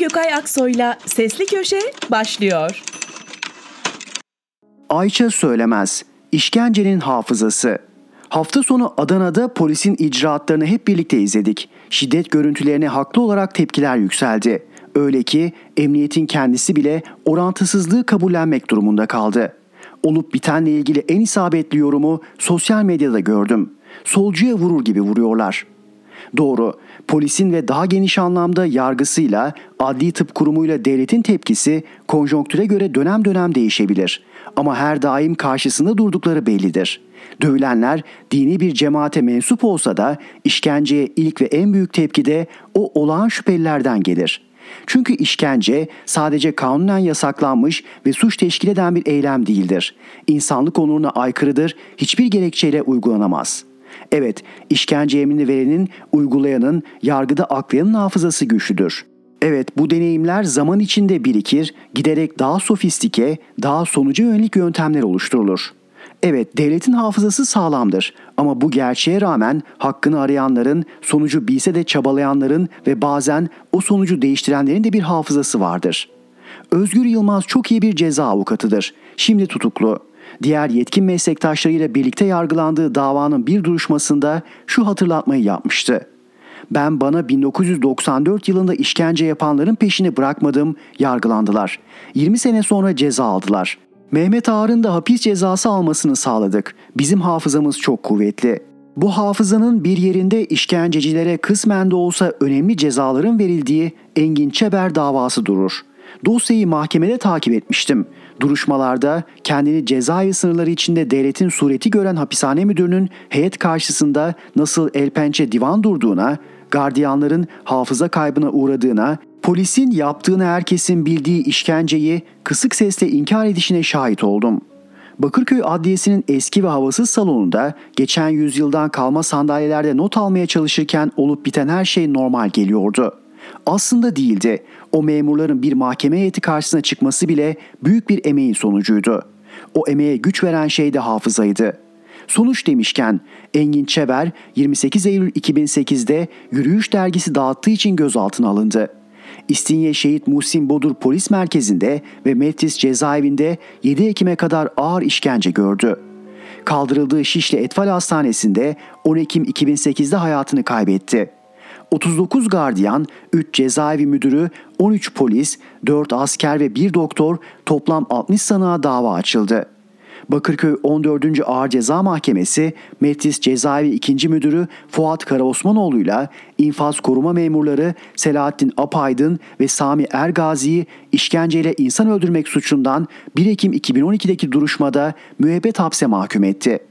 Gökay Aksoy'la Sesli Köşe başlıyor. Ayça Söylemez, İşkencenin Hafızası. Hafta sonu Adana'da polisin icraatlarını hep birlikte izledik. Şiddet görüntülerine haklı olarak tepkiler yükseldi. Öyle ki emniyetin kendisi bile orantısızlığı kabullenmek durumunda kaldı. Olup bitenle ilgili en isabetli yorumu sosyal medyada gördüm. Solcuya vurur gibi vuruyorlar. Doğru, polisin ve daha geniş anlamda yargısıyla, adli tıp kurumuyla devletin tepkisi konjonktüre göre dönem dönem değişebilir. Ama her daim karşısında durdukları bellidir. Dövülenler dini bir cemaate mensup olsa da işkenceye ilk ve en büyük tepki de o olağan şüphelilerden gelir.'' Çünkü işkence sadece kanunen yasaklanmış ve suç teşkil eden bir eylem değildir. İnsanlık onuruna aykırıdır, hiçbir gerekçeyle uygulanamaz. Evet, işkence emrini verenin, uygulayanın, yargıda aklayanın hafızası güçlüdür. Evet, bu deneyimler zaman içinde birikir, giderek daha sofistike, daha sonuca yönelik yöntemler oluşturulur. Evet, devletin hafızası sağlamdır ama bu gerçeğe rağmen hakkını arayanların, sonucu bilse de çabalayanların ve bazen o sonucu değiştirenlerin de bir hafızası vardır. Özgür Yılmaz çok iyi bir ceza avukatıdır. Şimdi tutuklu. Diğer yetkin meslektaşlarıyla birlikte yargılandığı davanın bir duruşmasında şu hatırlatmayı yapmıştı. Ben bana 1994 yılında işkence yapanların peşini bırakmadım, yargılandılar. 20 sene sonra ceza aldılar. Mehmet Ağar'ın da hapis cezası almasını sağladık. Bizim hafızamız çok kuvvetli. Bu hafızanın bir yerinde işkencecilere kısmen de olsa önemli cezaların verildiği Engin Çeber davası durur. Dosyayı mahkemede takip etmiştim. Duruşmalarda kendini cezaevi sınırları içinde devletin sureti gören hapishane müdürünün heyet karşısında nasıl el pençe divan durduğuna, gardiyanların hafıza kaybına uğradığına, polisin yaptığını herkesin bildiği işkenceyi kısık sesle inkar edişine şahit oldum. Bakırköy Adliyesi'nin eski ve havasız salonunda geçen yüzyıldan kalma sandalyelerde not almaya çalışırken olup biten her şey normal geliyordu. Aslında değildi. O memurların bir mahkeme heyeti karşısına çıkması bile büyük bir emeğin sonucuydu. O emeğe güç veren şey de hafızaydı. Sonuç demişken Engin Çeber 28 Eylül 2008'de Yürüyüş dergisi dağıttığı için gözaltına alındı. İstinye Şehit Muhsin Bodur Polis Merkezi'nde ve Metris Cezaevinde 7 Ekim'e kadar ağır işkence gördü. Kaldırıldığı Şişli Etfal Hastanesi'nde 10 Ekim 2008'de hayatını kaybetti. 39 gardiyan, 3 cezaevi müdürü, 13 polis, 4 asker ve 1 doktor toplam 60 sanığa dava açıldı. Bakırköy 14. Ağır Ceza Mahkemesi Metris Cezaevi 2. Müdürü Fuat Karaosmanoğlu ile infaz koruma memurları Selahattin Apaydın ve Sami Ergazi'yi işkenceyle insan öldürmek suçundan 1 Ekim 2012'deki duruşmada müebbet hapse mahkum etti.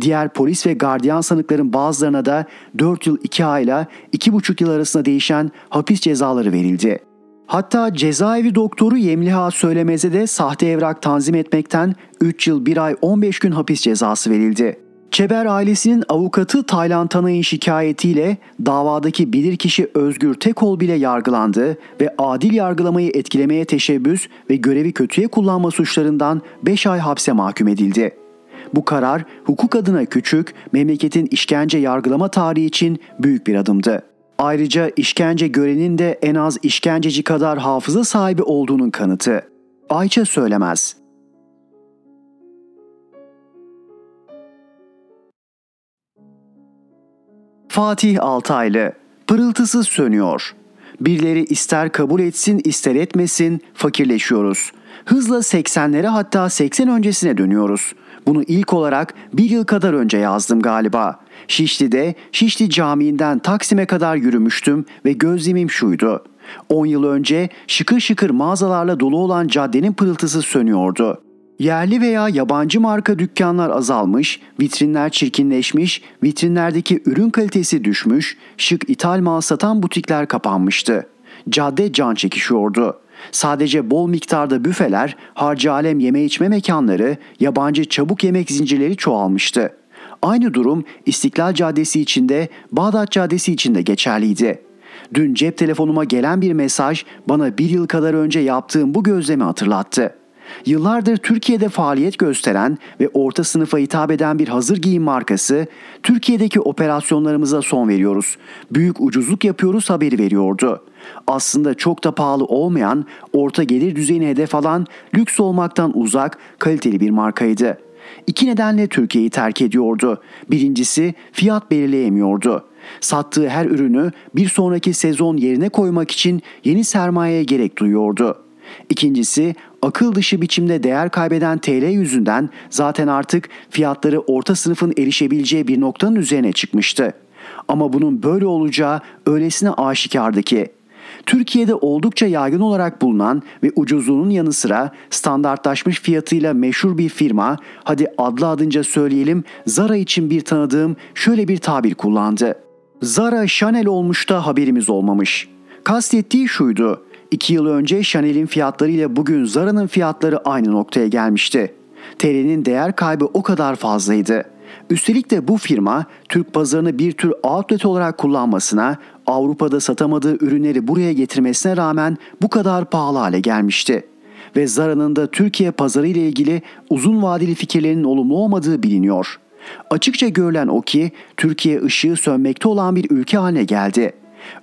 Diğer polis ve gardiyan sanıkların bazılarına da 4 yıl 2 ayla 2,5 yıl arasında değişen hapis cezaları verildi. Hatta cezaevi doktoru Yemliha Söylemez'e de sahte evrak tanzim etmekten 3 yıl 1 ay 15 gün hapis cezası verildi. Çeber ailesinin avukatı Taylan Tanay'ın şikayetiyle davadaki bilirkişi Özgür Tekol bile yargılandı ve adil yargılamayı etkilemeye teşebbüs ve görevi kötüye kullanma suçlarından 5 ay hapse mahkum edildi. Bu karar hukuk adına küçük, memleketin işkence yargılama tarihi için büyük bir adımdı. Ayrıca işkence görenin de en az işkenceci kadar hafıza sahibi olduğunun kanıtı. Ayça söylemez. Fatih Altaylı Pırıltısı sönüyor. Birileri ister kabul etsin ister etmesin fakirleşiyoruz. Hızla 80'lere hatta 80 öncesine dönüyoruz. Bunu ilk olarak bir yıl kadar önce yazdım galiba. Şişli'de Şişli Camii'nden Taksim'e kadar yürümüştüm ve gözlemim şuydu. 10 yıl önce şıkır şıkır mağazalarla dolu olan caddenin pırıltısı sönüyordu. Yerli veya yabancı marka dükkanlar azalmış, vitrinler çirkinleşmiş, vitrinlerdeki ürün kalitesi düşmüş, şık ithal mal satan butikler kapanmıştı. Cadde can çekişiyordu. Sadece bol miktarda büfeler, harcı alem yeme içme mekanları, yabancı çabuk yemek zincirleri çoğalmıştı. Aynı durum İstiklal Caddesi içinde, Bağdat Caddesi içinde geçerliydi. Dün cep telefonuma gelen bir mesaj bana bir yıl kadar önce yaptığım bu gözlemi hatırlattı. Yıllardır Türkiye'de faaliyet gösteren ve orta sınıfa hitap eden bir hazır giyim markası, Türkiye'deki operasyonlarımıza son veriyoruz. Büyük ucuzluk yapıyoruz haberi veriyordu. Aslında çok da pahalı olmayan, orta gelir düzeyine hedef alan, lüks olmaktan uzak, kaliteli bir markaydı. İki nedenle Türkiye'yi terk ediyordu. Birincisi fiyat belirleyemiyordu. Sattığı her ürünü bir sonraki sezon yerine koymak için yeni sermayeye gerek duyuyordu. İkincisi akıl dışı biçimde değer kaybeden TL yüzünden zaten artık fiyatları orta sınıfın erişebileceği bir noktanın üzerine çıkmıştı. Ama bunun böyle olacağı öylesine aşikardı ki. Türkiye'de oldukça yaygın olarak bulunan ve ucuzluğunun yanı sıra standartlaşmış fiyatıyla meşhur bir firma, hadi adlı adınca söyleyelim Zara için bir tanıdığım şöyle bir tabir kullandı. Zara Chanel olmuş da haberimiz olmamış. Kastettiği şuydu. İki yıl önce Chanel'in fiyatları ile bugün Zara'nın fiyatları aynı noktaya gelmişti. TL'nin değer kaybı o kadar fazlaydı. Üstelik de bu firma Türk pazarını bir tür outlet olarak kullanmasına, Avrupa'da satamadığı ürünleri buraya getirmesine rağmen bu kadar pahalı hale gelmişti. Ve Zara'nın da Türkiye pazarı ile ilgili uzun vadeli fikirlerinin olumlu olmadığı biliniyor. Açıkça görülen o ki Türkiye ışığı sönmekte olan bir ülke haline geldi.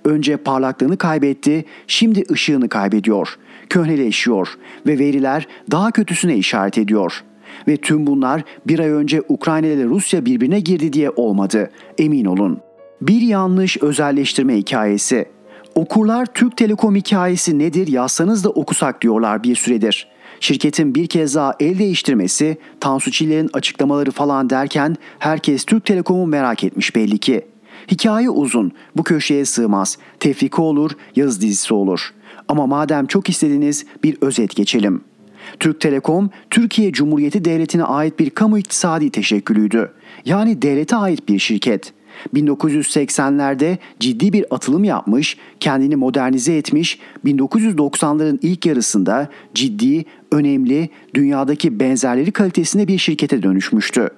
Önce parlaklığını kaybetti, şimdi ışığını kaybediyor. Köhneleşiyor ve veriler daha kötüsüne işaret ediyor.'' Ve tüm bunlar bir ay önce Ukrayna ile Rusya birbirine girdi diye olmadı. Emin olun. Bir yanlış özelleştirme hikayesi. Okurlar Türk Telekom hikayesi nedir yazsanız da okusak diyorlar bir süredir. Şirketin bir kez daha el değiştirmesi, Tansu Çiller'in açıklamaları falan derken herkes Türk Telekom'u merak etmiş belli ki. Hikaye uzun, bu köşeye sığmaz. Tefrika olur, yazı dizisi olur. Ama madem çok istediniz bir özet geçelim.'' Türk Telekom, Türkiye Cumhuriyeti Devleti'ne ait bir kamu iktisadi teşekkülüydü. Yani devlete ait bir şirket. 1980'lerde ciddi bir atılım yapmış, kendini modernize etmiş, 1990'ların ilk yarısında ciddi, önemli, dünyadaki benzerleri kalitesinde bir şirkete dönüşmüştü.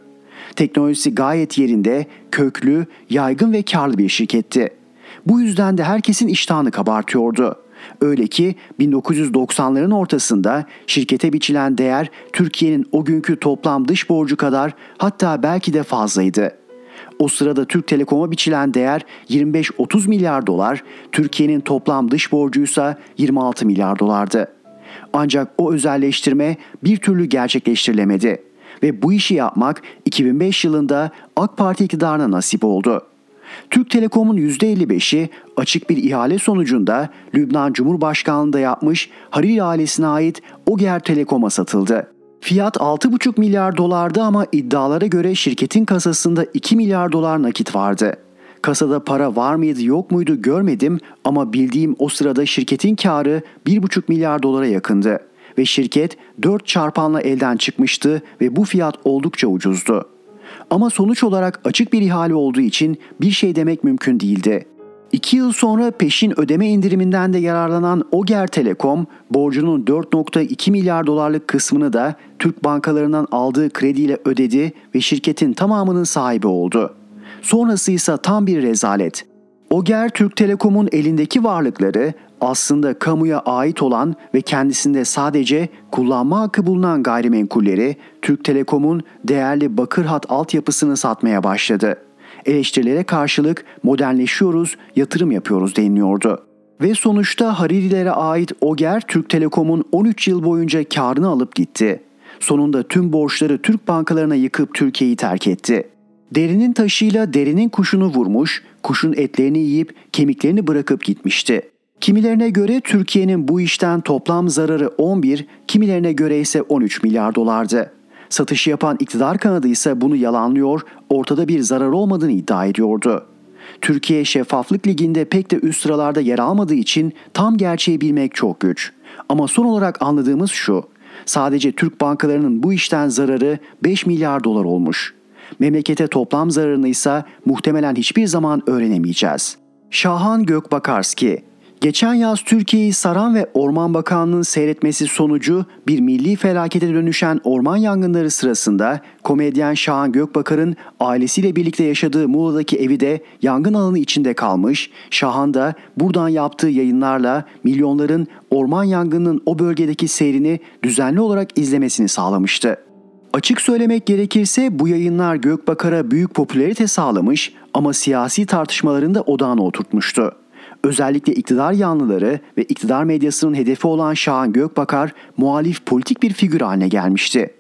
Teknolojisi gayet yerinde, köklü, yaygın ve karlı bir şirketti. Bu yüzden de herkesin iştahını kabartıyordu. Öyle ki 1990'ların ortasında şirkete biçilen değer Türkiye'nin o günkü toplam dış borcu kadar hatta belki de fazlaydı. O sırada Türk Telekom'a biçilen değer 25-30 milyar dolar, Türkiye'nin toplam dış borcuysa 26 milyar dolardı. Ancak o özelleştirme bir türlü gerçekleştirilemedi ve bu işi yapmak 2005 yılında AK Parti iktidarına nasip oldu.'' Türk Telekom'un %55'i açık bir ihale sonucunda Lübnan Cumhurbaşkanlığında yapmış Hariri ailesine ait Oger Telekom'a satıldı. Fiyat 6,5 milyar dolardı ama iddialara göre şirketin kasasında 2 milyar dolar nakit vardı. Kasada para var mıydı yok muydu görmedim ama bildiğim o sırada şirketin karı 1,5 milyar dolara yakındı ve şirket 4 çarpanla elden çıkmıştı ve bu fiyat oldukça ucuzdu. Ama sonuç olarak açık bir ihale olduğu için bir şey demek mümkün değildi. İki yıl sonra peşin ödeme indiriminden de yararlanan Oger Telekom, borcunun 4.2 milyar dolarlık kısmını da Türk bankalarından aldığı krediyle ödedi ve şirketin tamamının sahibi oldu. Sonrası ise tam bir rezalet. Oger Türk Telekom'un elindeki varlıkları aslında kamuya ait olan ve kendisinde sadece kullanma hakkı bulunan gayrimenkulleri Türk Telekom'un değerli bakır hat altyapısını satmaya başladı. Eleştirilere karşılık modernleşiyoruz, yatırım yapıyoruz deniliyordu. Ve sonuçta Haririlere ait Oger Türk Telekom'un 13 yıl boyunca karını alıp gitti. Sonunda tüm borçları Türk bankalarına yıkıp Türkiye'yi terk etti. Derinin taşıyla derinin kuşunu vurmuş, kuşun etlerini yiyip kemiklerini bırakıp gitmişti. Kimilerine göre Türkiye'nin bu işten toplam zararı 11, kimilerine göre ise 13 milyar dolardı. Satışı yapan iktidar kanadı ise bunu yalanlıyor, ortada bir zarar olmadığını iddia ediyordu. Türkiye Şeffaflık Ligi'nde pek de üst sıralarda yer almadığı için tam gerçeği bilmek çok güç. Ama son olarak anladığımız şu. Sadece Türk bankalarının bu işten zararı 5 milyar dolar olmuş. Memlekete toplam zararını ise muhtemelen hiçbir zaman öğrenemeyeceğiz. Şahan Gökbakarski Geçen yaz Türkiye'yi saran ve Orman Bakanlığı'nın seyretmesi sonucu bir milli felakete dönüşen orman yangınları sırasında komedyen Şahan Gökbakar'ın ailesiyle birlikte yaşadığı Muğla'daki evi de yangın alanı içinde kalmış. Şahan da buradan yaptığı yayınlarla milyonların orman yangınının o bölgedeki seyrini düzenli olarak izlemesini sağlamıştı. Açık söylemek gerekirse bu yayınlar Gökbakar'a büyük popülerite sağlamış ama siyasi tartışmalarında odağına oturtmuştu. Özellikle iktidar yanlıları ve iktidar medyasının hedefi olan Şahan Gökbakar muhalif politik bir figür haline gelmişti.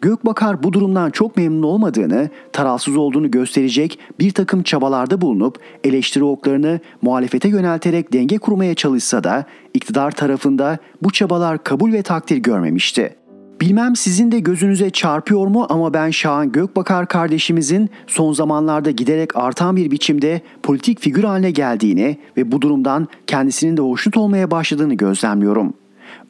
Gökbakar bu durumdan çok memnun olmadığını, tarafsız olduğunu gösterecek bir takım çabalarda bulunup eleştiri oklarını muhalefete yönelterek denge kurmaya çalışsa da iktidar tarafında bu çabalar kabul ve takdir görmemişti. Bilmem sizin de gözünüze çarpıyor mu ama ben Şahan Gökbakar kardeşimizin son zamanlarda giderek artan bir biçimde politik figür haline geldiğini ve bu durumdan kendisinin de hoşnut olmaya başladığını gözlemliyorum.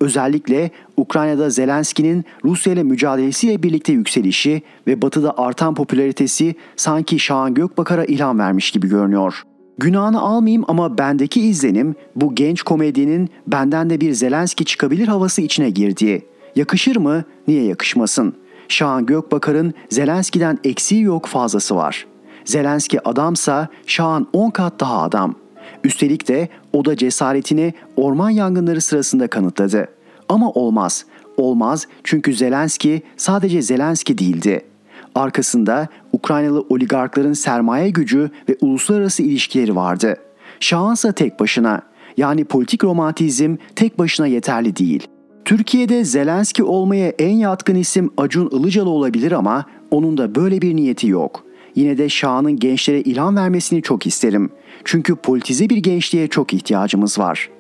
Özellikle Ukrayna'da Zelenski'nin Rusya ile mücadelesiyle birlikte yükselişi ve Batı'da artan popülaritesi sanki Şahan Gökbakar'a ilham vermiş gibi görünüyor. Günahını almayayım ama bendeki izlenim bu genç komedyenin benden de bir Zelenski çıkabilir havası içine girdiği. Yakışır mı? Niye yakışmasın? Şahan Gökbakar'ın Zelenski'den eksiği yok fazlası var. Zelenski adamsa Şahan 10 kat daha adam. Üstelik de o da cesaretini orman yangınları sırasında kanıtladı. Ama olmaz. Olmaz çünkü Zelenski sadece Zelenski değildi. Arkasında Ukraynalı oligarkların sermaye gücü ve uluslararası ilişkileri vardı. Şahansa tek başına. Yani politik romantizm tek başına yeterli değil. Türkiye'de Zelenski olmaya en yatkın isim Acun Ilıcalı olabilir ama onun da böyle bir niyeti yok. Yine de Şahan'ın gençlere ilham vermesini çok isterim. Çünkü politize bir gençliğe çok ihtiyacımız var.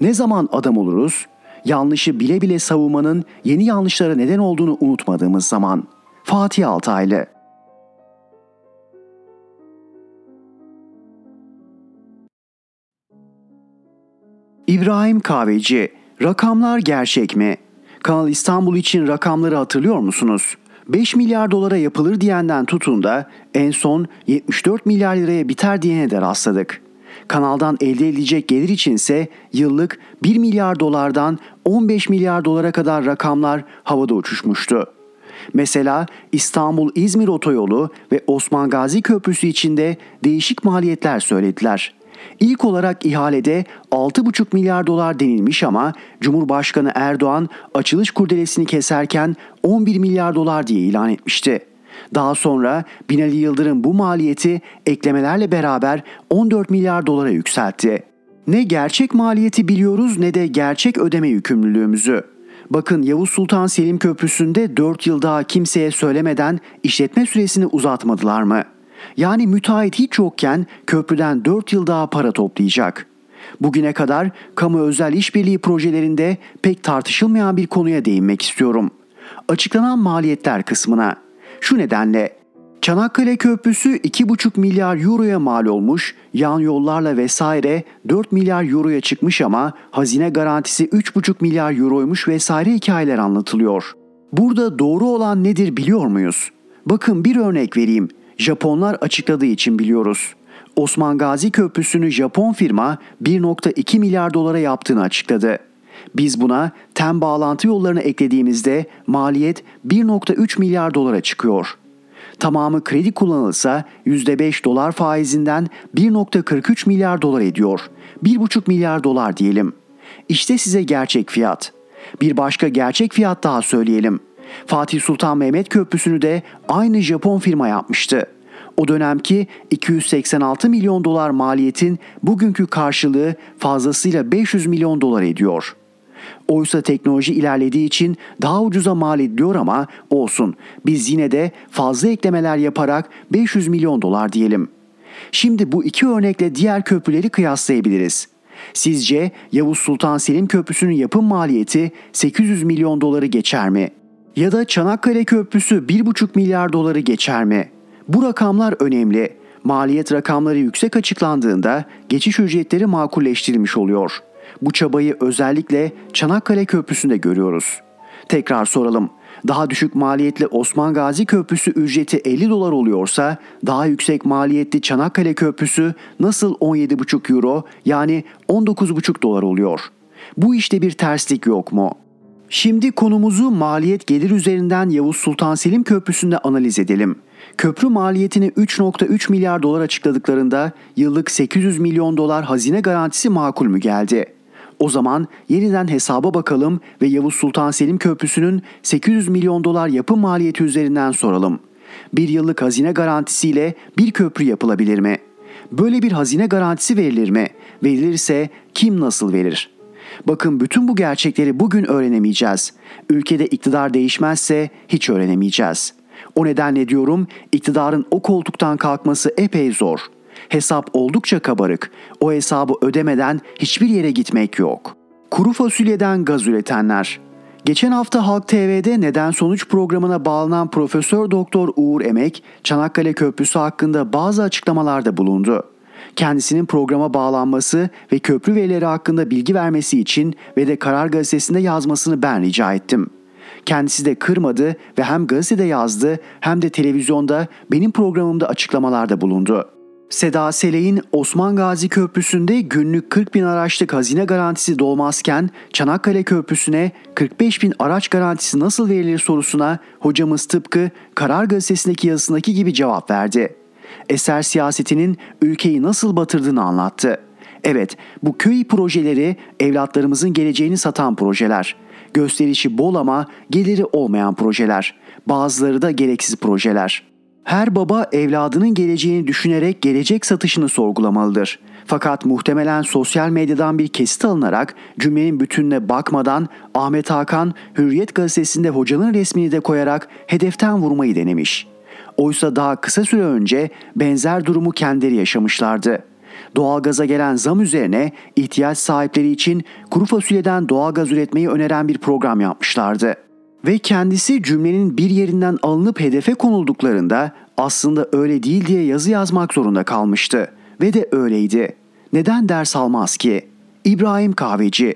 Ne zaman adam oluruz? Yanlışı bile bile savunmanın yeni yanlışlara neden olduğunu unutmadığımız zaman. Fatih Altaylı İbrahim Kahveci Rakamlar gerçek mi? Kanal İstanbul için rakamları hatırlıyor musunuz? 5 milyar dolara yapılır diyenden tutun da en son 74 milyar liraya biter diyene de rastladık. Kanaldan elde edilecek gelir içinse yıllık 1 milyar dolardan 15 milyar dolara kadar rakamlar havada uçuşmuştu. Mesela İstanbul-İzmir otoyolu ve Osman Gazi Köprüsü içinde değişik maliyetler söylediler. İlk olarak ihalede 6,5 milyar dolar denilmiş ama Cumhurbaşkanı Erdoğan açılış kurdelesini keserken 11 milyar dolar diye ilan etmişti. Daha sonra Binali Yıldırım bu maliyeti eklemelerle beraber 14 milyar dolara yükseltti. Ne gerçek maliyeti biliyoruz ne de gerçek ödeme yükümlülüğümüzü. Bakın Yavuz Sultan Selim Köprüsü'nde 4 yıl daha kimseye söylemeden işletme süresini uzatmadılar mı?'' Yani müteahhit hiç yokken köprüden 4 yıl daha para toplayacak. Bugüne kadar kamu özel işbirliği projelerinde pek tartışılmayan bir konuya değinmek istiyorum. Açıklanan maliyetler kısmına. Şu nedenle Çanakkale Köprüsü 2,5 milyar euroya mal olmuş, yan yollarla vesaire 4 milyar euroya çıkmış ama hazine garantisi 3,5 milyar euroymuş vesaire hikayeler anlatılıyor. Burada doğru olan nedir biliyor muyuz? Bakın bir örnek vereyim. Japonlar açıkladığı için biliyoruz. Osman Gazi Köprüsü'nü Japon firma 1.2 milyar dolara yaptığını açıkladı. Biz buna tem bağlantı yollarını eklediğimizde maliyet 1.3 milyar dolara çıkıyor. Tamamı kredi kullanılsa %5 dolar faizinden 1.43 milyar dolar ediyor. 1.5 milyar dolar diyelim. İşte size gerçek fiyat. Bir başka gerçek fiyat daha söyleyelim. Fatih Sultan Mehmet Köprüsü'nü de aynı Japon firma yapmıştı. O dönemki 286 milyon dolar maliyetin bugünkü karşılığı fazlasıyla 500 milyon dolar ediyor. Oysa teknoloji ilerlediği için daha ucuza mal ediliyor ama olsun biz yine de fazla eklemeler yaparak 500 milyon dolar diyelim. Şimdi bu iki örnekle diğer köprüleri kıyaslayabiliriz. Sizce Yavuz Sultan Selim Köprüsü'nün yapım maliyeti 800 milyon doları geçer mi? Ya da Çanakkale Köprüsü 1,5 milyar doları geçer mi? Bu rakamlar önemli. Maliyet rakamları yüksek açıklandığında geçiş ücretleri makulleştirilmiş oluyor. Bu çabayı özellikle Çanakkale Köprüsü'nde görüyoruz. Tekrar soralım. Daha düşük maliyetli Osman Gazi Köprüsü ücreti 50 dolar oluyorsa daha yüksek maliyetli Çanakkale Köprüsü nasıl 17,5 euro yani 19,5 dolar oluyor? Bu işte bir terslik yok mu? Şimdi konumuzu maliyet gelir üzerinden Yavuz Sultan Selim Köprüsü'nde analiz edelim. Köprü maliyetini 3.3 milyar dolar açıkladıklarında yıllık 800 milyon dolar hazine garantisi makul mü geldi? O zaman yeniden hesaba bakalım ve Yavuz Sultan Selim Köprüsü'nün 800 milyon dolar yapım maliyeti üzerinden soralım. Bir yıllık hazine garantisiyle bir köprü yapılabilir mi? Böyle bir hazine garantisi verilir mi? Verilirse kim nasıl verir? Bakın bütün bu gerçekleri bugün öğrenemeyeceğiz. Ülkede iktidar değişmezse hiç öğrenemeyeceğiz. O nedenle diyorum iktidarın o koltuktan kalkması epey zor. Hesap oldukça kabarık. O hesabı ödemeden hiçbir yere gitmek yok. Kuru fasulyeden gaz üretenler. Geçen hafta Halk TV'de Neden Sonuç programına bağlanan Profesör Doktor Uğur Emek, Çanakkale Köprüsü hakkında bazı açıklamalarda bulundu. Kendisinin programa bağlanması ve köprü verileri hakkında bilgi vermesi için ve de Karar Gazetesi'nde yazmasını ben rica ettim. Kendisi de kırmadı ve hem gazetede yazdı hem de televizyonda benim programımda açıklamalarda bulundu. Seda Seley'in Osman Gazi Köprüsü'nde günlük 40 bin araçlık hazine garantisi dolmazken Çanakkale Köprüsü'ne 45 bin araç garantisi nasıl verilir sorusuna hocamız tıpkı Karar Gazetesi'ndeki yazısındaki gibi cevap verdi. Eser siyasetinin ülkeyi nasıl batırdığını anlattı. Evet, bu köy projeleri evlatlarımızın geleceğini satan projeler. Gösterişi bol ama geliri olmayan projeler. Bazıları da gereksiz projeler. Her baba evladının geleceğini düşünerek gelecek satışını sorgulamalıdır. Fakat muhtemelen sosyal medyadan bir kesit alınarak cümlenin bütününe bakmadan Ahmet Hakan Hürriyet gazetesinde hocanın resmini de koyarak hedeften vurmayı denemiş. Oysa daha kısa süre önce benzer durumu kendileri yaşamışlardı. Doğalgaza gelen zam üzerine ihtiyaç sahipleri için kuru fasulyeden doğalgaz üretmeyi öneren bir program yapmışlardı ve kendisi cümlenin bir yerinden alınıp hedefe konulduklarında aslında öyle değil diye yazı yazmak zorunda kalmıştı. Ve de öyleydi. Neden ders almaz ki? İbrahim Kahveci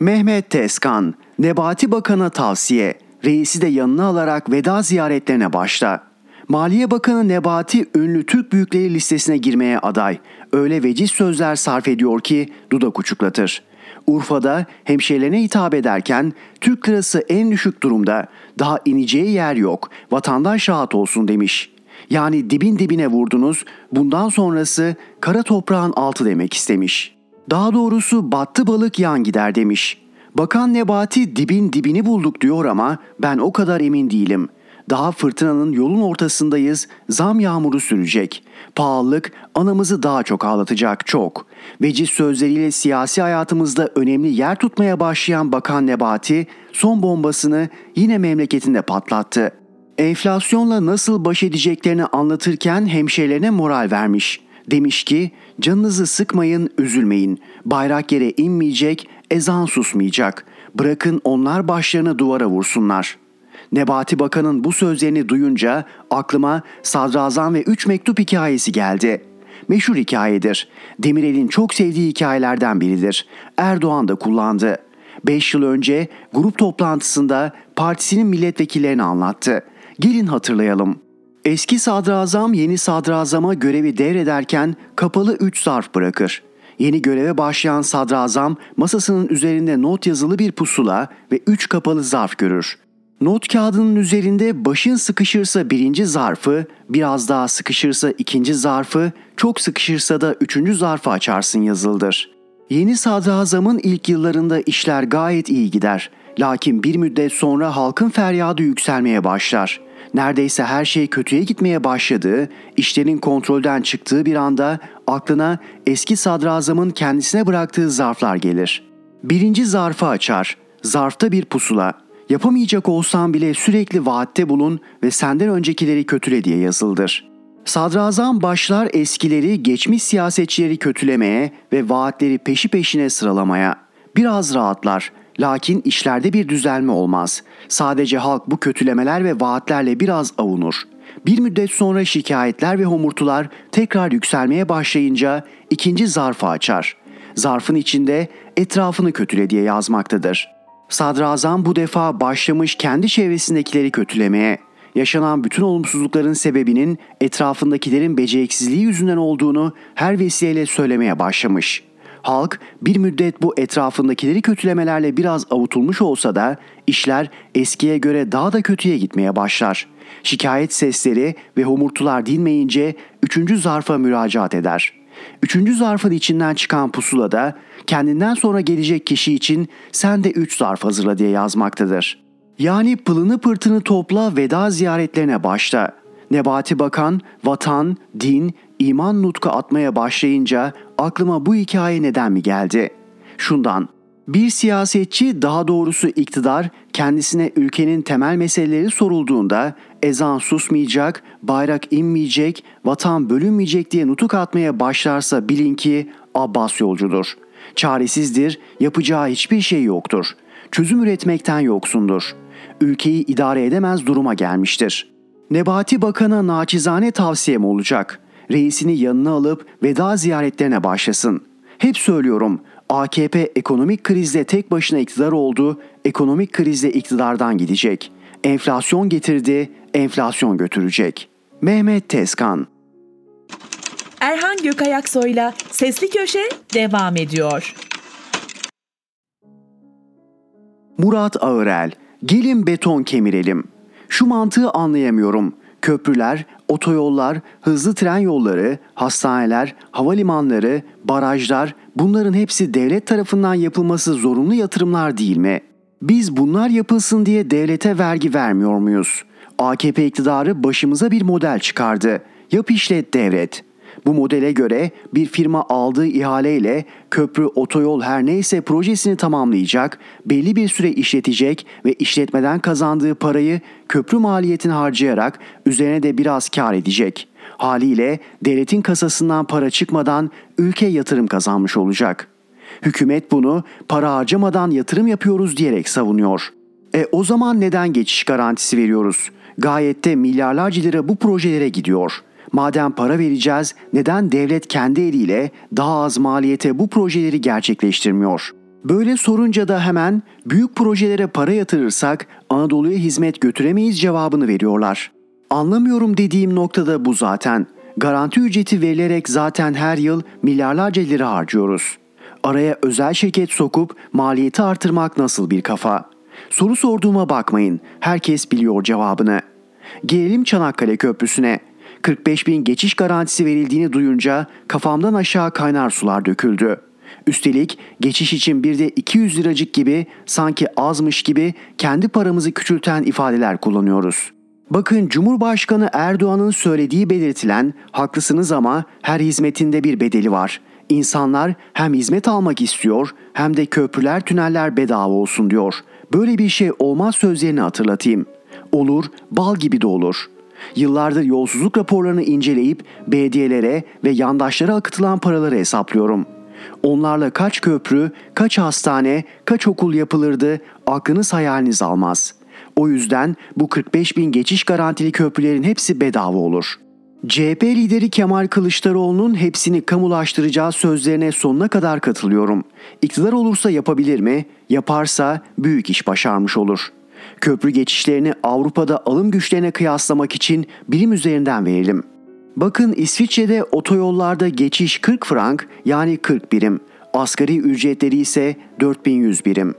Mehmet Tezkan, Nebati Bakan'a tavsiye, reisi de yanına alarak veda ziyaretlerine başla. Maliye Bakanı Nebati ünlü Türk büyükleri listesine girmeye aday. Öyle veciz sözler sarf ediyor ki dudak uçuklatır. Urfa'da hemşehrilerine hitap ederken Türk lirası en düşük durumda daha ineceği yer yok vatandaş rahat olsun demiş. Yani dibin dibine vurdunuz bundan sonrası kara toprağın altı demek istemiş. Daha doğrusu battı balık yan gider demiş. Bakan Nebati dibin dibini bulduk diyor ama ben o kadar emin değilim. Daha fırtınanın yolun ortasındayız, zam yağmuru sürecek. Pahalılık anamızı daha çok ağlatacak çok. Veciz sözleriyle siyasi hayatımızda önemli yer tutmaya başlayan Bakan Nebati son bombasını yine memleketinde patlattı. Enflasyonla nasıl baş edeceklerini anlatırken hemşehrilerine moral vermiş. Demiş ki canınızı sıkmayın, üzülmeyin. Bayrak yere inmeyecek, ezan susmayacak. Bırakın onlar başlarını duvara vursunlar.'' Nebati Bakan'ın bu sözlerini duyunca aklıma Sadrazam ve Üç Mektup hikayesi geldi. Meşhur hikayedir. Demirel'in çok sevdiği hikayelerden biridir. Erdoğan da kullandı. Beş yıl önce grup toplantısında partisinin milletvekillerini anlattı. Gelin hatırlayalım. Eski sadrazam yeni sadrazama görevi devrederken kapalı üç zarf bırakır. Yeni göreve başlayan sadrazam masasının üzerinde not yazılı bir pusula ve üç kapalı zarf görür. Not kağıdının üzerinde başın sıkışırsa birinci zarfı, biraz daha sıkışırsa ikinci zarfı, çok sıkışırsa da üçüncü zarfı açarsın yazıldır. Yeni sadrazamın ilk yıllarında işler gayet iyi gider. Lakin bir müddet sonra halkın feryadı yükselmeye başlar. Neredeyse her şey kötüye gitmeye başladığı, işlerin kontrolden çıktığı bir anda aklına eski sadrazamın kendisine bıraktığı zarflar gelir. Birinci zarfı açar. Zarfta bir pusula. Yapamayacak olsan bile sürekli vaatte bulun ve senden öncekileri kötüle diye yazıldır. Sadrazam başlar eskileri geçmiş siyasetçileri kötülemeye ve vaatleri peşi peşine sıralamaya. Biraz rahatlar. Lakin işlerde bir düzelme olmaz. Sadece halk bu kötülemeler ve vaatlerle biraz avunur. Bir müddet sonra şikayetler ve homurtular tekrar yükselmeye başlayınca ikinci zarfı açar. Zarfın içinde etrafını kötüle diye yazmaktadır. Sadrazam bu defa başlamış kendi çevresindekileri kötülemeye. Yaşanan bütün olumsuzlukların sebebinin etrafındakilerin beceriksizliği yüzünden olduğunu her vesileyle söylemeye başlamış. Halk bir müddet bu etrafındakileri kötülemelerle biraz avutulmuş olsa da işler eskiye göre daha da kötüye gitmeye başlar. Şikayet sesleri ve homurtular dinmeyince üçüncü zarfa müracaat eder.'' Üçüncü zarfın içinden çıkan pusulada kendinden sonra gelecek kişi için sen de üç zarf hazırla diye yazmaktadır. Yani pılını pırtını topla veda ziyaretlerine başla. Nebati Bakan vatan, din, iman nutku atmaya başlayınca aklıma bu hikaye neden mi geldi? Şundan, bir siyasetçi daha doğrusu iktidar kendisine ülkenin temel meseleleri sorulduğunda ezan susmayacak, bayrak inmeyecek, vatan bölünmeyecek diye nutuk atmaya başlarsa bilin ki Abbas yolcudur. Çaresizdir, yapacağı hiçbir şey yoktur. Çözüm üretmekten yoksundur. Ülkeyi idare edemez duruma gelmiştir. Nebati Bakan'a naçizane tavsiyem olacak. Reisini yanına alıp veda ziyaretlerine başlasın. Hep söylüyorum, AKP ekonomik krizde tek başına iktidar oldu, ekonomik krizde iktidardan gidecek. Enflasyon getirdi, enflasyon götürecek. Mehmet Tezkan Erhan Gökayaksoy'la Sesli Köşe devam ediyor. Murat Ağırel, gelin beton kemirelim. Şu mantığı anlayamıyorum. Köprüler, otoyollar, hızlı tren yolları, hastaneler, havalimanları, barajlar bunların hepsi devlet tarafından yapılması zorunlu yatırımlar değil mi? Biz bunlar yapılsın diye devlete vergi vermiyor muyuz? AKP iktidarı başımıza bir model çıkardı. Yap işlet devlet. Bu modele göre bir firma aldığı ihaleyle köprü, otoyol her neyse projesini tamamlayacak, belli bir süre işletecek ve işletmeden kazandığı parayı köprü maliyetini harcayarak üzerine de biraz kar edecek. Haliyle devletin kasasından para çıkmadan ülke yatırım kazanmış olacak. Hükümet bunu para harcamadan yatırım yapıyoruz diyerek savunuyor. E o zaman neden geçiş garantisi veriyoruz? Gayet de milyarlarca lira bu projelere gidiyor.'' Madem para vereceğiz neden devlet kendi eliyle daha az maliyete bu projeleri gerçekleştirmiyor? Böyle sorunca da hemen büyük projelere para yatırırsak Anadolu'ya hizmet götüremeyiz cevabını veriyorlar. Anlamıyorum dediğim noktada bu zaten. Garanti ücreti verilerek zaten her yıl milyarlarca lira harcıyoruz. Araya özel şirket sokup maliyeti artırmak nasıl bir kafa? Soru sorduğuma bakmayın. Herkes biliyor cevabını. Gelelim Çanakkale Köprüsü'ne. 45 bin geçiş garantisi verildiğini duyunca kafamdan aşağı kaynar sular döküldü. Üstelik geçiş için bir de 200 liracık gibi sanki azmış gibi kendi paramızı küçülten ifadeler kullanıyoruz. Bakın Cumhurbaşkanı Erdoğan'ın söylediği belirtilen haklısınız ama her hizmetinde bir bedeli var. İnsanlar hem hizmet almak istiyor hem de köprüler tüneller bedava olsun diyor. Böyle bir şey olmaz sözlerini hatırlatayım. Olur, bal gibi de olur.'' Yıllardır yolsuzluk raporlarını inceleyip belediyelere ve yandaşlara akıtılan paraları hesaplıyorum. Onlarla kaç köprü, kaç hastane, kaç okul yapılırdı aklınız hayaliniz almaz. O yüzden bu 45 bin geçiş garantili köprülerin hepsi bedava olur. CHP lideri Kemal Kılıçdaroğlu'nun hepsini kamulaştıracağı sözlerine sonuna kadar katılıyorum. İktidar olursa yapabilir mi? Yaparsa büyük iş başarmış olur.'' Köprü geçişlerini Avrupa'da alım güçlerine kıyaslamak için birim üzerinden verelim. Bakın İsviçre'de otoyollarda geçiş 40 frank yani 40 birim. Asgari ücretleri ise 4100 birim.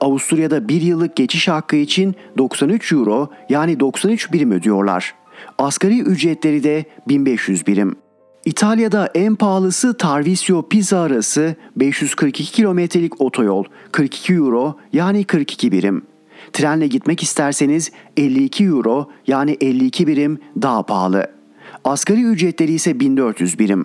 Avusturya'da bir yıllık geçiş hakkı için 93 euro yani 93 birim ödüyorlar. Asgari ücretleri de 1500 birim. İtalya'da en pahalısı Tarvisio Pisa arası 542 kilometrelik otoyol 42 euro yani 42 birim. Trenle gitmek isterseniz 52 euro yani 52 birim daha pahalı. Asgari ücretleri ise 1400 birim.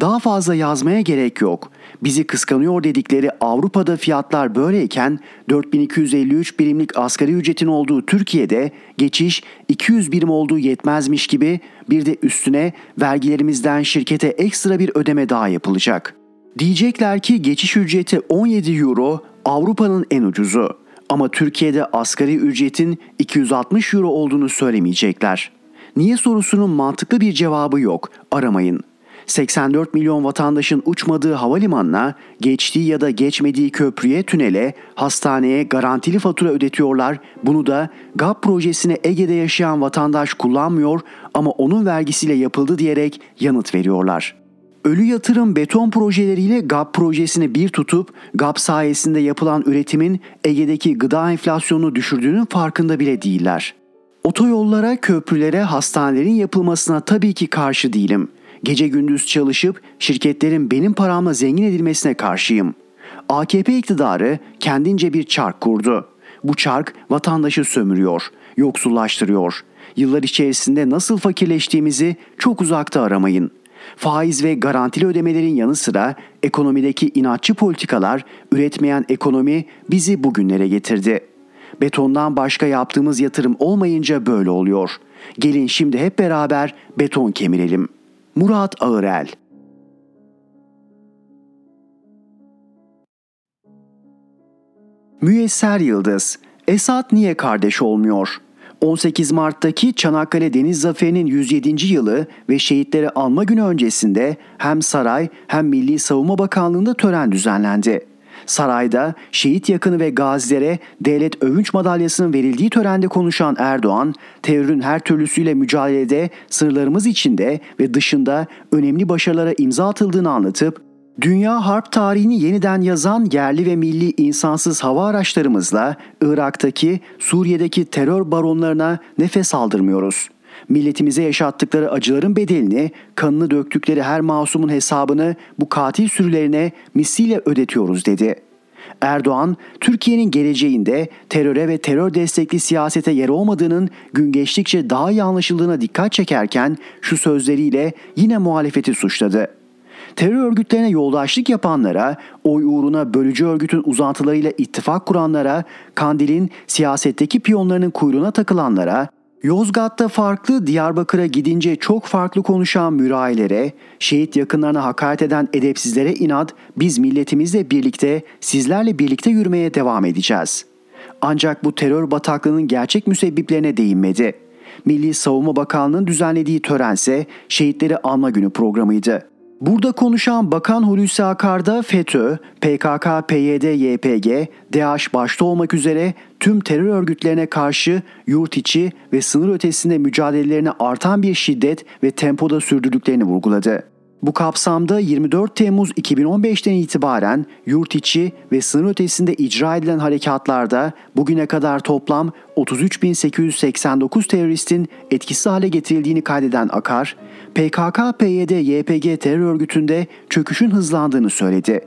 Daha fazla yazmaya gerek yok. Bizi kıskanıyor dedikleri Avrupa'da fiyatlar böyleyken 4253 birimlik asgari ücretin olduğu Türkiye'de geçiş 200 birim olduğu yetmezmiş gibi bir de üstüne vergilerimizden şirkete ekstra bir ödeme daha yapılacak. Diyecekler ki geçiş ücreti 17 euro Avrupa'nın en ucuzu. Ama Türkiye'de asgari ücretin 260 euro olduğunu söylemeyecekler. Niye sorusunun mantıklı bir cevabı yok. Aramayın. 84 milyon vatandaşın uçmadığı havalimanına, geçtiği ya da geçmediği köprüye, tünele, hastaneye garantili fatura ödetiyorlar. Bunu da GAP projesine Ege'de yaşayan vatandaş kullanmıyor ama onun vergisiyle yapıldı diyerek yanıt veriyorlar. Ölü yatırım beton projeleriyle GAP projesini bir tutup GAP sayesinde yapılan üretimin Ege'deki gıda enflasyonunu düşürdüğünün farkında bile değiller. Otoyollara, köprülere, hastanelerin yapılmasına tabii ki karşı değilim. Gece gündüz çalışıp şirketlerin benim paramla zengin edilmesine karşıyım. AKP iktidarı kendince bir çark kurdu. Bu çark vatandaşı sömürüyor, yoksullaştırıyor. Yıllar içerisinde nasıl fakirleştiğimizi çok uzakta aramayın. Faiz ve garantili ödemelerin yanı sıra ekonomideki inatçı politikalar, üretmeyen ekonomi bizi bugünlere getirdi. Betondan başka yaptığımız yatırım olmayınca böyle oluyor. Gelin şimdi hep beraber beton kemirelim. Murat Ağırel Müyesser Yıldız, Esat niye kardeş olmuyor? 18 Mart'taki Çanakkale Deniz Zaferi'nin 107. yılı ve şehitleri alma günü öncesinde hem saray hem Milli Savunma Bakanlığı'nda tören düzenlendi. Sarayda şehit yakını ve gazilere devlet övünç madalyasının verildiği törende konuşan Erdoğan, terörün her türlüsüyle mücadelede sırlarımız içinde ve dışında önemli başarılara imza atıldığını anlatıp Dünya harp tarihini yeniden yazan yerli ve milli insansız hava araçlarımızla Irak'taki, Suriye'deki terör baronlarına nefes aldırmıyoruz. Milletimize yaşattıkları acıların bedelini, kanını döktükleri her masumun hesabını bu katil sürülerine misliyle ödetiyoruz dedi. Erdoğan, Türkiye'nin geleceğinde teröre ve terör destekli siyasete yer olmadığının gün geçtikçe daha iyi anlaşıldığına dikkat çekerken şu sözleriyle yine muhalefeti suçladı terör örgütlerine yoldaşlık yapanlara, oy uğruna bölücü örgütün uzantılarıyla ittifak kuranlara, Kandil'in siyasetteki piyonlarının kuyruğuna takılanlara, Yozgat'ta farklı, Diyarbakır'a gidince çok farklı konuşan mürayilere, şehit yakınlarına hakaret eden edepsizlere inat, biz milletimizle birlikte, sizlerle birlikte yürümeye devam edeceğiz. Ancak bu terör bataklığının gerçek müsebbiplerine değinmedi. Milli Savunma Bakanlığı'nın düzenlediği törense şehitleri anma günü programıydı. Burada konuşan Bakan Hulusi Akar da FETÖ, PKK, PYD, YPG, DAEŞ başta olmak üzere tüm terör örgütlerine karşı yurt içi ve sınır ötesinde mücadelelerini artan bir şiddet ve tempoda sürdürdüklerini vurguladı. Bu kapsamda 24 Temmuz 2015'ten itibaren yurt içi ve sınır ötesinde icra edilen harekatlarda bugüne kadar toplam 33.889 teröristin etkisiz hale getirildiğini kaydeden Akar, PKK-PYD YPG terör örgütünde çöküşün hızlandığını söyledi.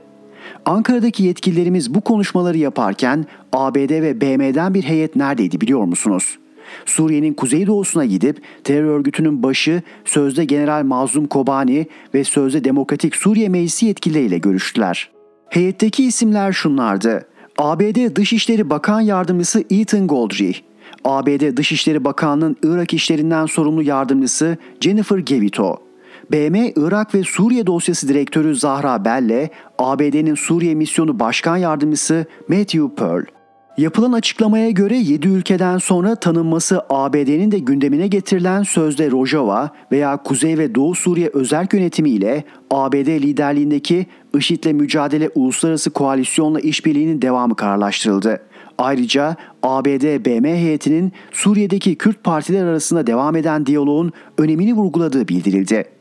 Ankara'daki yetkililerimiz bu konuşmaları yaparken ABD ve BM'den bir heyet neredeydi biliyor musunuz? Suriye'nin kuzeydoğusuna gidip terör örgütünün başı sözde General Mazlum Kobani ve sözde Demokratik Suriye Meclisi yetkilileriyle görüştüler. Heyetteki isimler şunlardı. ABD Dışişleri Bakan Yardımcısı Ethan Goldrich, ABD Dışişleri Bakanlığı'nın Irak işlerinden sorumlu yardımcısı Jennifer Gevito, BM Irak ve Suriye dosyası direktörü Zahra Belle, ABD'nin Suriye misyonu başkan yardımcısı Matthew Pearl, Yapılan açıklamaya göre 7 ülkeden sonra tanınması ABD'nin de gündemine getirilen sözde Rojava veya Kuzey ve Doğu Suriye özel yönetimi ile ABD liderliğindeki IŞİD'le mücadele uluslararası koalisyonla işbirliğinin devamı kararlaştırıldı. Ayrıca ABD-BM heyetinin Suriye'deki Kürt partiler arasında devam eden diyaloğun önemini vurguladığı bildirildi.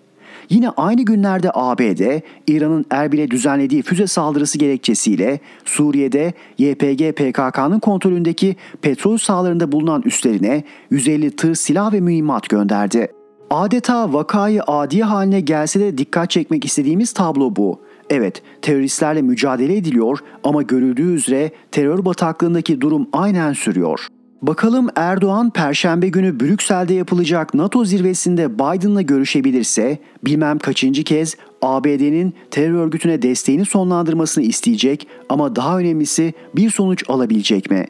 Yine aynı günlerde ABD, İran'ın Erbil'e düzenlediği füze saldırısı gerekçesiyle Suriye'de YPG PKK'nın kontrolündeki petrol sahalarında bulunan üslerine 150 tır silah ve mühimmat gönderdi. Adeta vakayı adi haline gelse de dikkat çekmek istediğimiz tablo bu. Evet, teröristlerle mücadele ediliyor ama görüldüğü üzere terör bataklığındaki durum aynen sürüyor. Bakalım Erdoğan perşembe günü Brüksel'de yapılacak NATO zirvesinde Biden'la görüşebilirse bilmem kaçıncı kez ABD'nin terör örgütüne desteğini sonlandırmasını isteyecek ama daha önemlisi bir sonuç alabilecek mi?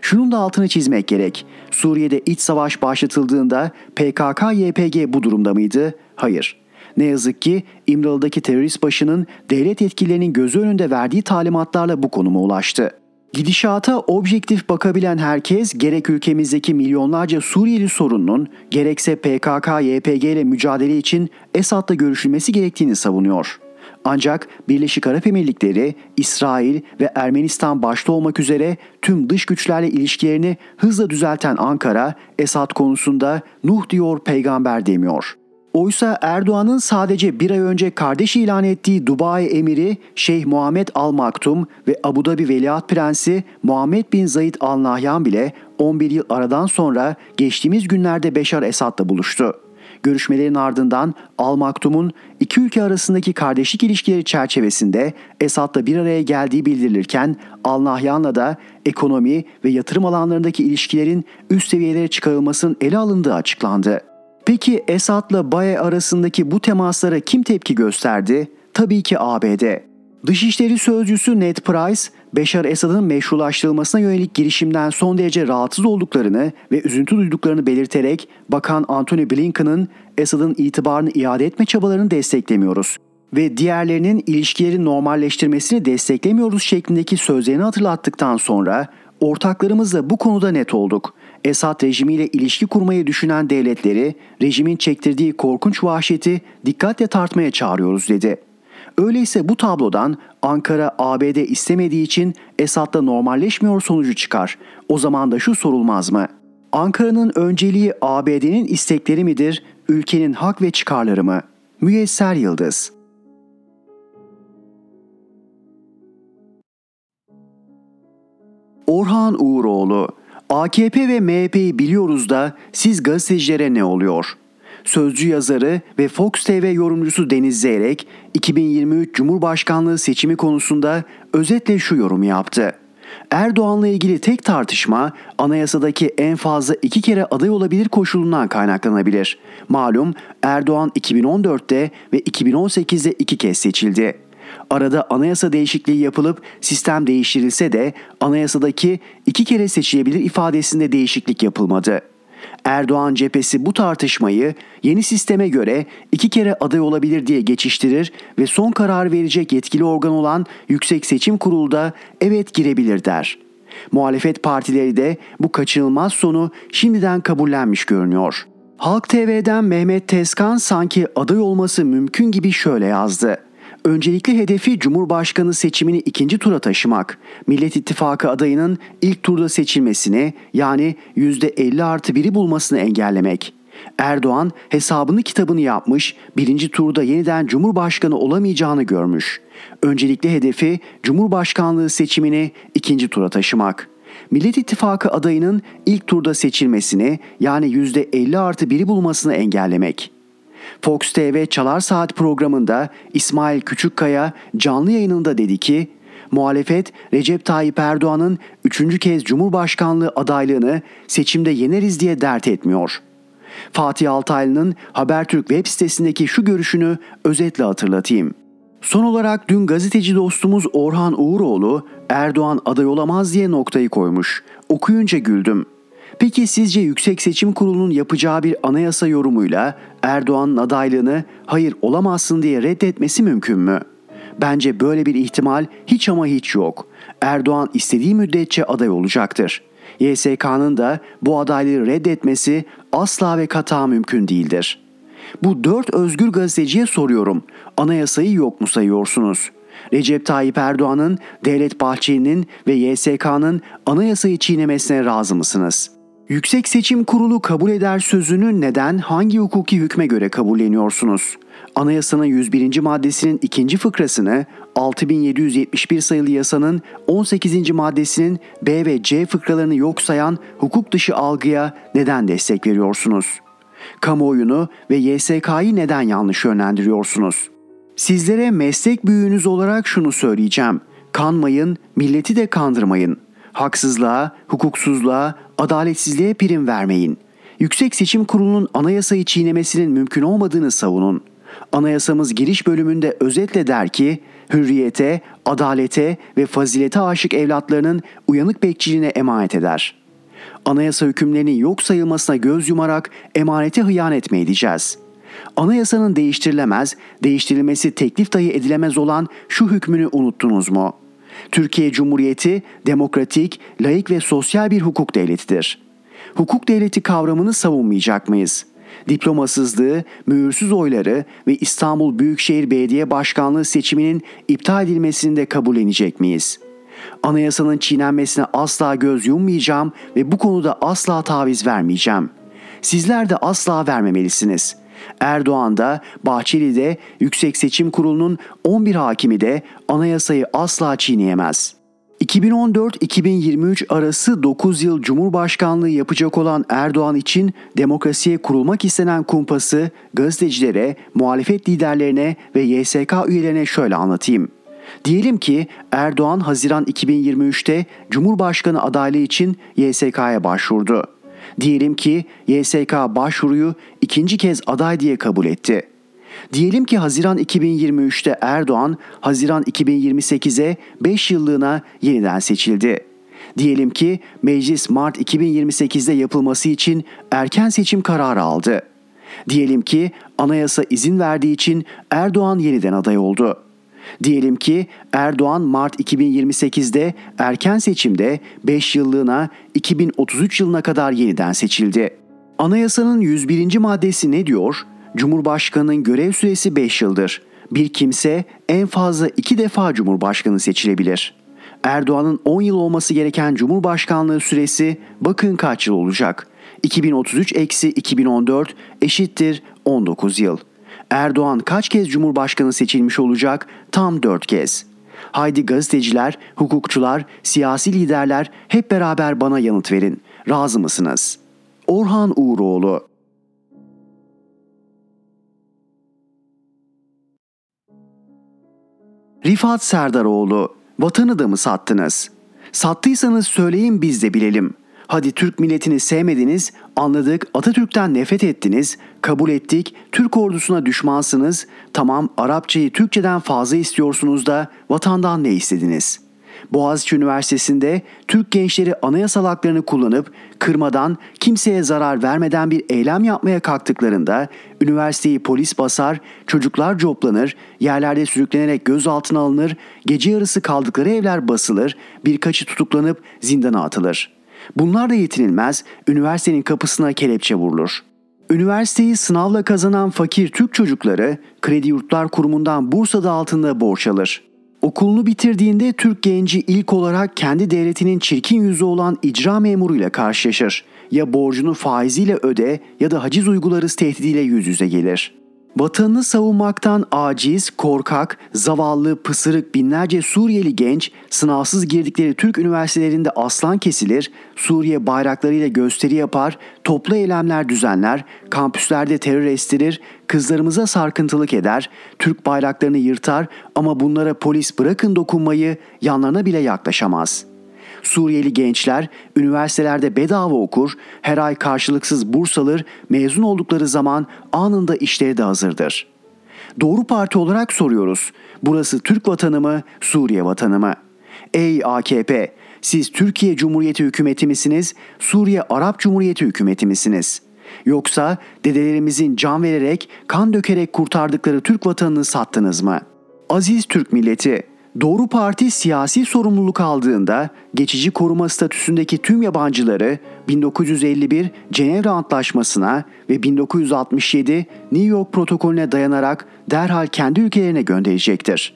Şunun da altını çizmek gerek. Suriye'de iç savaş başlatıldığında PKK-YPG bu durumda mıydı? Hayır. Ne yazık ki İmralı'daki terörist başının devlet yetkililerinin gözü önünde verdiği talimatlarla bu konuma ulaştı. Gidişata objektif bakabilen herkes gerek ülkemizdeki milyonlarca Suriyeli sorununun gerekse PKK-YPG ile mücadele için Esad'la görüşülmesi gerektiğini savunuyor. Ancak Birleşik Arap Emirlikleri, İsrail ve Ermenistan başta olmak üzere tüm dış güçlerle ilişkilerini hızla düzelten Ankara, Esad konusunda Nuh diyor peygamber demiyor. Oysa Erdoğan'ın sadece bir ay önce kardeş ilan ettiği Dubai emiri Şeyh Muhammed Al Maktum ve Abu Dhabi Veliaht Prensi Muhammed bin Zayed Al Nahyan bile 11 yıl aradan sonra geçtiğimiz günlerde Beşar Esad'la buluştu. Görüşmelerin ardından Al Maktum'un iki ülke arasındaki kardeşlik ilişkileri çerçevesinde Esad'la bir araya geldiği bildirilirken Al Nahyan'la da ekonomi ve yatırım alanlarındaki ilişkilerin üst seviyelere çıkarılmasının ele alındığı açıklandı. Peki Esad'la Baye arasındaki bu temaslara kim tepki gösterdi? Tabii ki ABD. Dışişleri Sözcüsü Ned Price, Beşar Esad'ın meşrulaştırılmasına yönelik girişimden son derece rahatsız olduklarını ve üzüntü duyduklarını belirterek Bakan Antony Blinken'ın Esad'ın itibarını iade etme çabalarını desteklemiyoruz ve diğerlerinin ilişkileri normalleştirmesini desteklemiyoruz şeklindeki sözlerini hatırlattıktan sonra ortaklarımızla bu konuda net olduk. Esad rejimiyle ilişki kurmayı düşünen devletleri rejimin çektirdiği korkunç vahşeti dikkatle tartmaya çağırıyoruz dedi. Öyleyse bu tablodan Ankara ABD istemediği için Esad'la normalleşmiyor sonucu çıkar. O zaman da şu sorulmaz mı? Ankara'nın önceliği ABD'nin istekleri midir, ülkenin hak ve çıkarları mı? Müyesser Yıldız Orhan Uğuroğlu AKP ve MHP'yi biliyoruz da siz gazetecilere ne oluyor? Sözcü yazarı ve Fox TV yorumcusu Deniz Zeyrek 2023 Cumhurbaşkanlığı seçimi konusunda özetle şu yorum yaptı. Erdoğan'la ilgili tek tartışma anayasadaki en fazla iki kere aday olabilir koşulundan kaynaklanabilir. Malum Erdoğan 2014'te ve 2018'de iki kez seçildi. Arada anayasa değişikliği yapılıp sistem değiştirilse de anayasadaki iki kere seçilebilir ifadesinde değişiklik yapılmadı. Erdoğan cephesi bu tartışmayı yeni sisteme göre iki kere aday olabilir diye geçiştirir ve son karar verecek yetkili organ olan Yüksek Seçim Kurulu'da evet girebilir der. Muhalefet partileri de bu kaçınılmaz sonu şimdiden kabullenmiş görünüyor. Halk TV'den Mehmet Tezkan sanki aday olması mümkün gibi şöyle yazdı. Öncelikli hedefi Cumhurbaşkanı seçimini ikinci tura taşımak. Millet İttifakı adayının ilk turda seçilmesini yani %50 artı biri bulmasını engellemek. Erdoğan hesabını kitabını yapmış, birinci turda yeniden Cumhurbaşkanı olamayacağını görmüş. Öncelikli hedefi Cumhurbaşkanlığı seçimini ikinci tura taşımak. Millet İttifakı adayının ilk turda seçilmesini yani %50 artı biri bulmasını engellemek.'' Fox TV Çalar Saat programında İsmail Küçükkaya canlı yayınında dedi ki, muhalefet Recep Tayyip Erdoğan'ın üçüncü kez Cumhurbaşkanlığı adaylığını seçimde yeneriz diye dert etmiyor. Fatih Altaylı'nın Habertürk web sitesindeki şu görüşünü özetle hatırlatayım. Son olarak dün gazeteci dostumuz Orhan Uğuroğlu Erdoğan aday olamaz diye noktayı koymuş. Okuyunca güldüm.'' Peki sizce Yüksek Seçim Kurulu'nun yapacağı bir anayasa yorumuyla Erdoğan'ın adaylığını hayır olamazsın diye reddetmesi mümkün mü? Bence böyle bir ihtimal hiç ama hiç yok. Erdoğan istediği müddetçe aday olacaktır. YSK'nın da bu adaylığı reddetmesi asla ve kata mümkün değildir. Bu dört özgür gazeteciye soruyorum. Anayasayı yok mu sayıyorsunuz? Recep Tayyip Erdoğan'ın, Devlet Bahçeli'nin ve YSK'nın anayasayı çiğnemesine razı mısınız?'' Yüksek Seçim Kurulu kabul eder sözünü neden hangi hukuki hükme göre kabulleniyorsunuz? Anayasanın 101. maddesinin ikinci fıkrasını 6771 sayılı yasanın 18. maddesinin B ve C fıkralarını yok sayan hukuk dışı algıya neden destek veriyorsunuz? Kamuoyunu ve YSK'yı neden yanlış yönlendiriyorsunuz? Sizlere meslek büyüğünüz olarak şunu söyleyeceğim. Kanmayın, milleti de kandırmayın. Haksızlığa, hukuksuzluğa, adaletsizliğe prim vermeyin. Yüksek Seçim Kurulu'nun anayasayı çiğnemesinin mümkün olmadığını savunun. Anayasamız giriş bölümünde özetle der ki, hürriyete, adalete ve fazilete aşık evlatlarının uyanık bekçiliğine emanet eder. Anayasa hükümlerinin yok sayılmasına göz yumarak emanete hıyanet mi edeceğiz? Anayasanın değiştirilemez, değiştirilmesi teklif dahi edilemez olan şu hükmünü unuttunuz mu?'' Türkiye Cumhuriyeti demokratik, laik ve sosyal bir hukuk devletidir. Hukuk devleti kavramını savunmayacak mıyız? Diplomasızlığı, mühürsüz oyları ve İstanbul Büyükşehir Belediye Başkanlığı seçiminin iptal edilmesini de kabullenecek miyiz? Anayasanın çiğnenmesine asla göz yummayacağım ve bu konuda asla taviz vermeyeceğim. Sizler de asla vermemelisiniz.'' Erdoğan da Bahçeli de Yüksek Seçim Kurulu'nun 11 hakimi de anayasayı asla çiğneyemez. 2014-2023 arası 9 yıl Cumhurbaşkanlığı yapacak olan Erdoğan için demokrasiye kurulmak istenen kumpası gazetecilere, muhalefet liderlerine ve YSK üyelerine şöyle anlatayım. Diyelim ki Erdoğan Haziran 2023'te Cumhurbaşkanı adaylığı için YSK'ya başvurdu. Diyelim ki YSK başvuruyu ikinci kez aday diye kabul etti. Diyelim ki Haziran 2023'te Erdoğan, Haziran 2028'e 5 yıllığına yeniden seçildi. Diyelim ki meclis Mart 2028'de yapılması için erken seçim kararı aldı. Diyelim ki anayasa izin verdiği için Erdoğan yeniden aday oldu. Diyelim ki Erdoğan Mart 2028'de erken seçimde 5 yıllığına 2033 yılına kadar yeniden seçildi. Anayasanın 101. maddesi ne diyor? Cumhurbaşkanının görev süresi 5 yıldır. Bir kimse en fazla 2 defa Cumhurbaşkanı seçilebilir. Erdoğan'ın 10 yıl olması gereken Cumhurbaşkanlığı süresi bakın kaç yıl olacak. 2033 eksi 2014 eşittir 19 yıl. Erdoğan kaç kez Cumhurbaşkanı seçilmiş olacak? Tam 4 kez. Haydi gazeteciler, hukukçular, siyasi liderler hep beraber bana yanıt verin. Razı mısınız? Orhan Uğuroğlu Rifat Serdaroğlu, vatanı da mı sattınız? Sattıysanız söyleyin biz de bilelim. Hadi Türk milletini sevmediniz, anladık Atatürk'ten nefret ettiniz, kabul ettik, Türk ordusuna düşmansınız, tamam Arapçayı Türkçeden fazla istiyorsunuz da vatandan ne istediniz?'' Boğaziçi Üniversitesi'nde Türk gençleri anayasal haklarını kullanıp kırmadan, kimseye zarar vermeden bir eylem yapmaya kalktıklarında üniversiteyi polis basar, çocuklar coplanır, yerlerde sürüklenerek gözaltına alınır, gece yarısı kaldıkları evler basılır, birkaçı tutuklanıp zindana atılır. Bunlar da yetinilmez, üniversitenin kapısına kelepçe vurulur. Üniversiteyi sınavla kazanan fakir Türk çocukları Kredi Yurtlar Kurumu'ndan Bursa'da altında borç alır. Okulunu bitirdiğinde Türk genci ilk olarak kendi devletinin çirkin yüzü olan icra memuruyla karşılaşır. Ya borcunu faiziyle öde ya da haciz uygularız tehdidiyle yüz yüze gelir. Vatanını savunmaktan aciz, korkak, zavallı, pısırık binlerce Suriyeli genç sınavsız girdikleri Türk üniversitelerinde aslan kesilir, Suriye bayraklarıyla gösteri yapar, toplu eylemler düzenler, kampüslerde terör estirir, kızlarımıza sarkıntılık eder, Türk bayraklarını yırtar ama bunlara polis bırakın dokunmayı yanlarına bile yaklaşamaz.'' Suriyeli gençler üniversitelerde bedava okur, her ay karşılıksız burs alır, mezun oldukları zaman anında işleri de hazırdır. Doğru parti olarak soruyoruz. Burası Türk vatanı mı, Suriye vatanı mı? Ey AKP, siz Türkiye Cumhuriyeti hükümeti misiniz, Suriye Arap Cumhuriyeti hükümeti misiniz? Yoksa dedelerimizin can vererek, kan dökerek kurtardıkları Türk vatanını sattınız mı? Aziz Türk milleti, Doğru Parti siyasi sorumluluk aldığında geçici koruma statüsündeki tüm yabancıları 1951 Cenevre Antlaşması'na ve 1967 New York protokolüne dayanarak derhal kendi ülkelerine gönderecektir.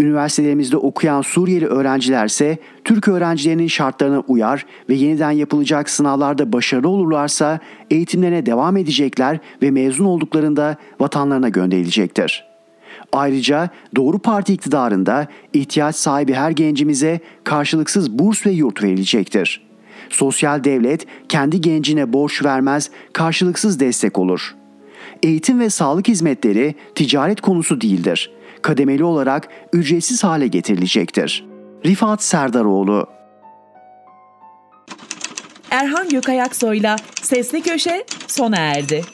Üniversitelerimizde okuyan Suriyeli öğrencilerse Türk öğrencilerinin şartlarına uyar ve yeniden yapılacak sınavlarda başarılı olurlarsa eğitimlerine devam edecekler ve mezun olduklarında vatanlarına gönderilecektir.'' Ayrıca Doğru Parti iktidarında ihtiyaç sahibi her gencimize karşılıksız burs ve yurt verilecektir. Sosyal devlet kendi gencine borç vermez, karşılıksız destek olur. Eğitim ve sağlık hizmetleri ticaret konusu değildir. Kademeli olarak ücretsiz hale getirilecektir. Rifat Serdaroğlu Erhan Gökayaksoy'la Sesli Köşe sona erdi.